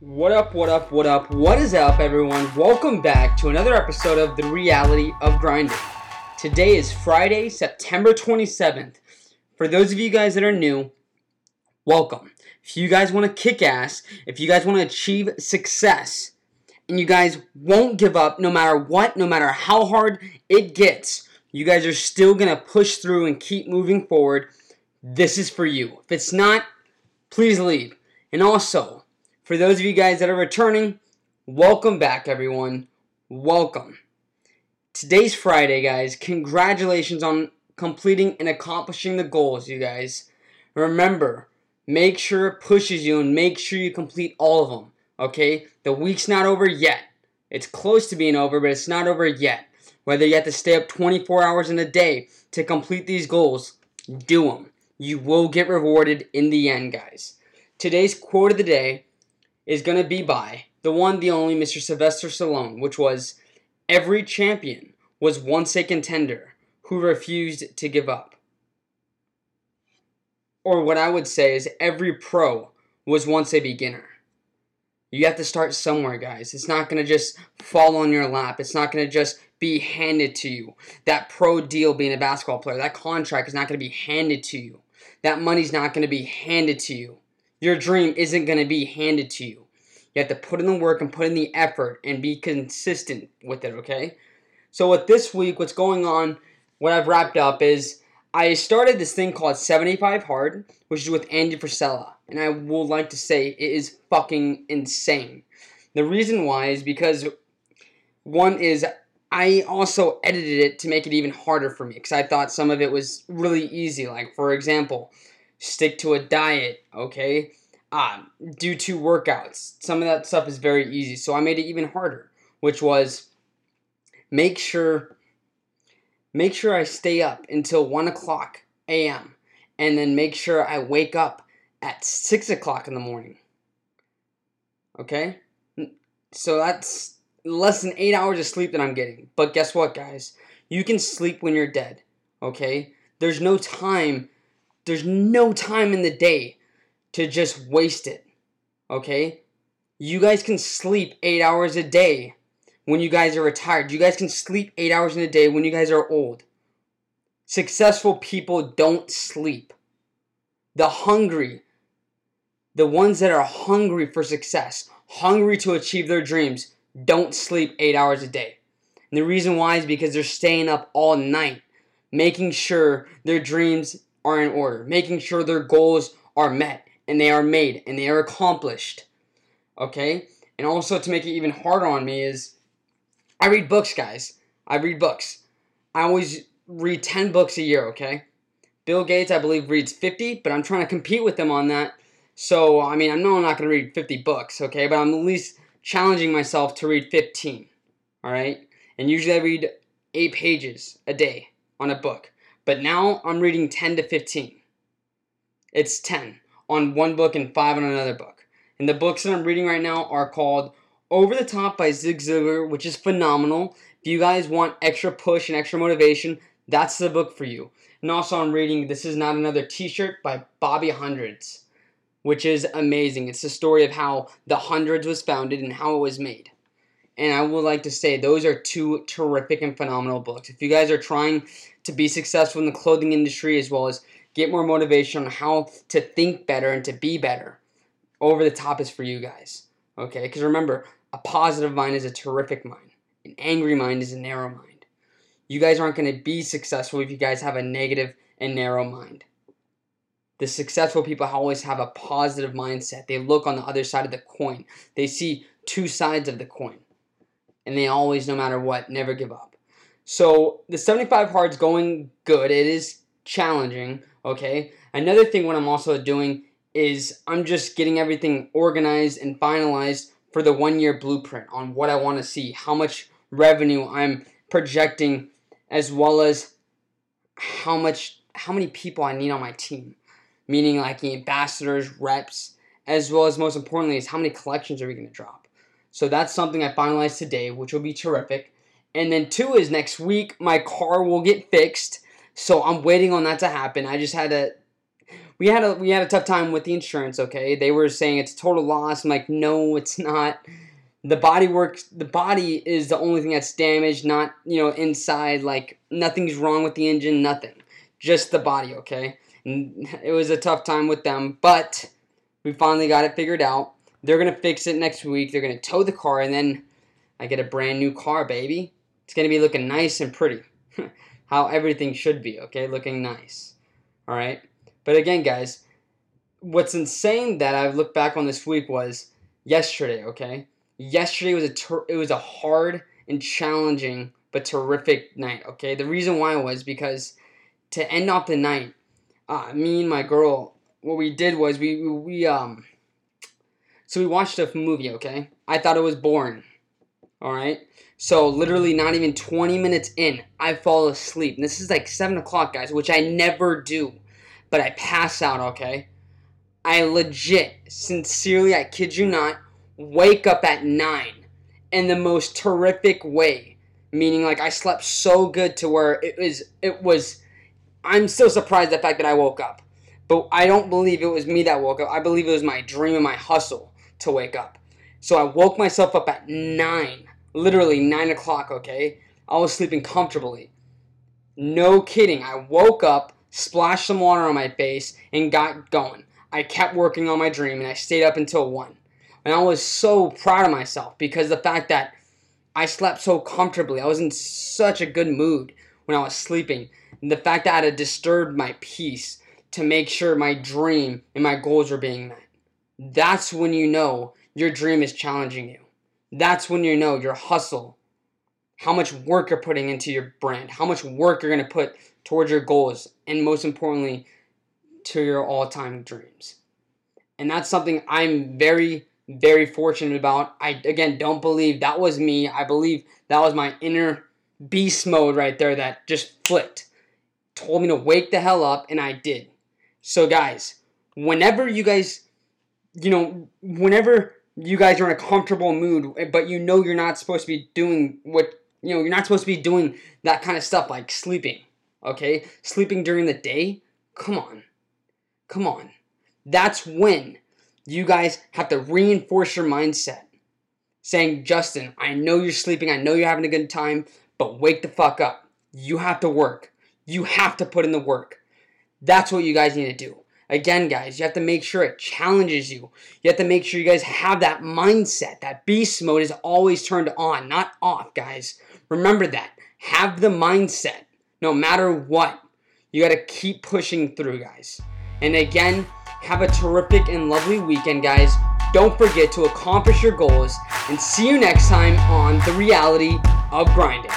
What up, what up, what up, what is up, everyone? Welcome back to another episode of The Reality of Grinding. Today is Friday, September 27th. For those of you guys that are new, welcome. If you guys want to kick ass, if you guys want to achieve success, and you guys won't give up no matter what, no matter how hard it gets, you guys are still going to push through and keep moving forward, this is for you. If it's not, please leave. And also, for those of you guys that are returning, welcome back, everyone. Welcome. Today's Friday, guys. Congratulations on completing and accomplishing the goals, you guys. Remember, make sure it pushes you and make sure you complete all of them. Okay? The week's not over yet. It's close to being over, but it's not over yet. Whether you have to stay up 24 hours in a day to complete these goals, do them. You will get rewarded in the end, guys. Today's quote of the day is going to be by the one, the only Mr. Sylvester Stallone, which was Every champion was once a contender who refused to give up. Or what I would say is every pro was once a beginner. You have to start somewhere, guys. It's not going to just fall on your lap. It's not going to just be handed to you. That pro deal being a basketball player, that contract is not going to be handed to you. That money's not going to be handed to you. Your dream isn't going to be handed to you. You have to put in the work and put in the effort and be consistent with it, okay? So, with this week, what's going on, what I've wrapped up is I started this thing called 75 Hard, which is with Andy Frisella. And I will like to say it is fucking insane. The reason why is because one is I also edited it to make it even harder for me because I thought some of it was really easy. Like, for example, stick to a diet, okay? Um, do two workouts. Some of that stuff is very easy. So I made it even harder, which was make sure make sure I stay up until one o'clock a.m. and then make sure I wake up at six o'clock in the morning. Okay? So that's less than eight hours of sleep that I'm getting. But guess what, guys? You can sleep when you're dead. Okay? There's no time there's no time in the day to just waste it. Okay? You guys can sleep eight hours a day when you guys are retired. You guys can sleep eight hours in a day when you guys are old. Successful people don't sleep. The hungry, the ones that are hungry for success, hungry to achieve their dreams, don't sleep eight hours a day. And the reason why is because they're staying up all night, making sure their dreams are in order, making sure their goals are met and they are made and they are accomplished. Okay? And also to make it even harder on me is I read books, guys. I read books. I always read 10 books a year, okay? Bill Gates, I believe, reads 50, but I'm trying to compete with him on that. So, I mean, I know I'm not going to read 50 books, okay? But I'm at least challenging myself to read 15, all right? And usually I read 8 pages a day on a book. But now I'm reading 10 to 15. It's 10 on one book and 5 on another book. And the books that I'm reading right now are called Over the Top by Zig Ziglar, which is phenomenal. If you guys want extra push and extra motivation, that's the book for you. And also, I'm reading This Is Not Another T shirt by Bobby Hundreds, which is amazing. It's the story of how the Hundreds was founded and how it was made. And I would like to say those are two terrific and phenomenal books. If you guys are trying to be successful in the clothing industry as well as get more motivation on how to think better and to be better, over the top is for you guys. Okay? Because remember, a positive mind is a terrific mind, an angry mind is a narrow mind. You guys aren't going to be successful if you guys have a negative and narrow mind. The successful people always have a positive mindset. They look on the other side of the coin. They see two sides of the coin and they always, no matter what, never give up. So the 75 hard's going good. It is challenging, okay? Another thing what I'm also doing is I'm just getting everything organized and finalized for the one year blueprint on what I want to see, how much revenue I'm projecting, as well as how much how many people I need on my team. Meaning like ambassadors, reps, as well as most importantly is how many collections are we going to drop. So that's something I finalized today, which will be terrific. And then two is next week, my car will get fixed. So I'm waiting on that to happen. I just had to. we had a we had a tough time with the insurance. Okay, they were saying it's total loss. I'm like, no, it's not. The body works. The body is the only thing that's damaged, not you know inside. Like nothing's wrong with the engine, nothing. Just the body. Okay, and it was a tough time with them, but we finally got it figured out. They're gonna fix it next week. They're gonna tow the car, and then I get a brand new car, baby. It's gonna be looking nice and pretty. How everything should be, okay? Looking nice. Alright? But again, guys, what's insane that I've looked back on this week was yesterday, okay? Yesterday was a ter- it was a hard and challenging but terrific night, okay? The reason why was because to end off the night, uh, me and my girl, what we did was we we um so we watched a movie, okay? I thought it was boring. All right. So literally not even 20 minutes in, I fall asleep. And this is like 7 o'clock, guys, which I never do. But I pass out, okay? I legit, sincerely, I kid you not, wake up at 9 in the most terrific way. Meaning like I slept so good to where it was it was I'm still surprised the fact that I woke up. But I don't believe it was me that woke up. I believe it was my dream and my hustle to wake up. So I woke myself up at 9, literally 9 o'clock, okay? I was sleeping comfortably. No kidding. I woke up, splashed some water on my face, and got going. I kept working on my dream and I stayed up until 1. And I was so proud of myself because the fact that I slept so comfortably, I was in such a good mood when I was sleeping. And the fact that I had disturbed my peace to make sure my dream and my goals were being met. That's when you know your dream is challenging you. That's when you know your hustle, how much work you're putting into your brand, how much work you're going to put towards your goals, and most importantly, to your all time dreams. And that's something I'm very, very fortunate about. I, again, don't believe that was me. I believe that was my inner beast mode right there that just flipped. Told me to wake the hell up, and I did. So, guys, whenever you guys, you know, whenever you guys are in a comfortable mood, but you know you're not supposed to be doing what, you know, you're not supposed to be doing that kind of stuff like sleeping, okay? Sleeping during the day? Come on. Come on. That's when you guys have to reinforce your mindset. Saying, Justin, I know you're sleeping, I know you're having a good time, but wake the fuck up. You have to work. You have to put in the work. That's what you guys need to do. Again, guys, you have to make sure it challenges you. You have to make sure you guys have that mindset. That beast mode is always turned on, not off, guys. Remember that. Have the mindset. No matter what, you got to keep pushing through, guys. And again, have a terrific and lovely weekend, guys. Don't forget to accomplish your goals and see you next time on The Reality of Grinding.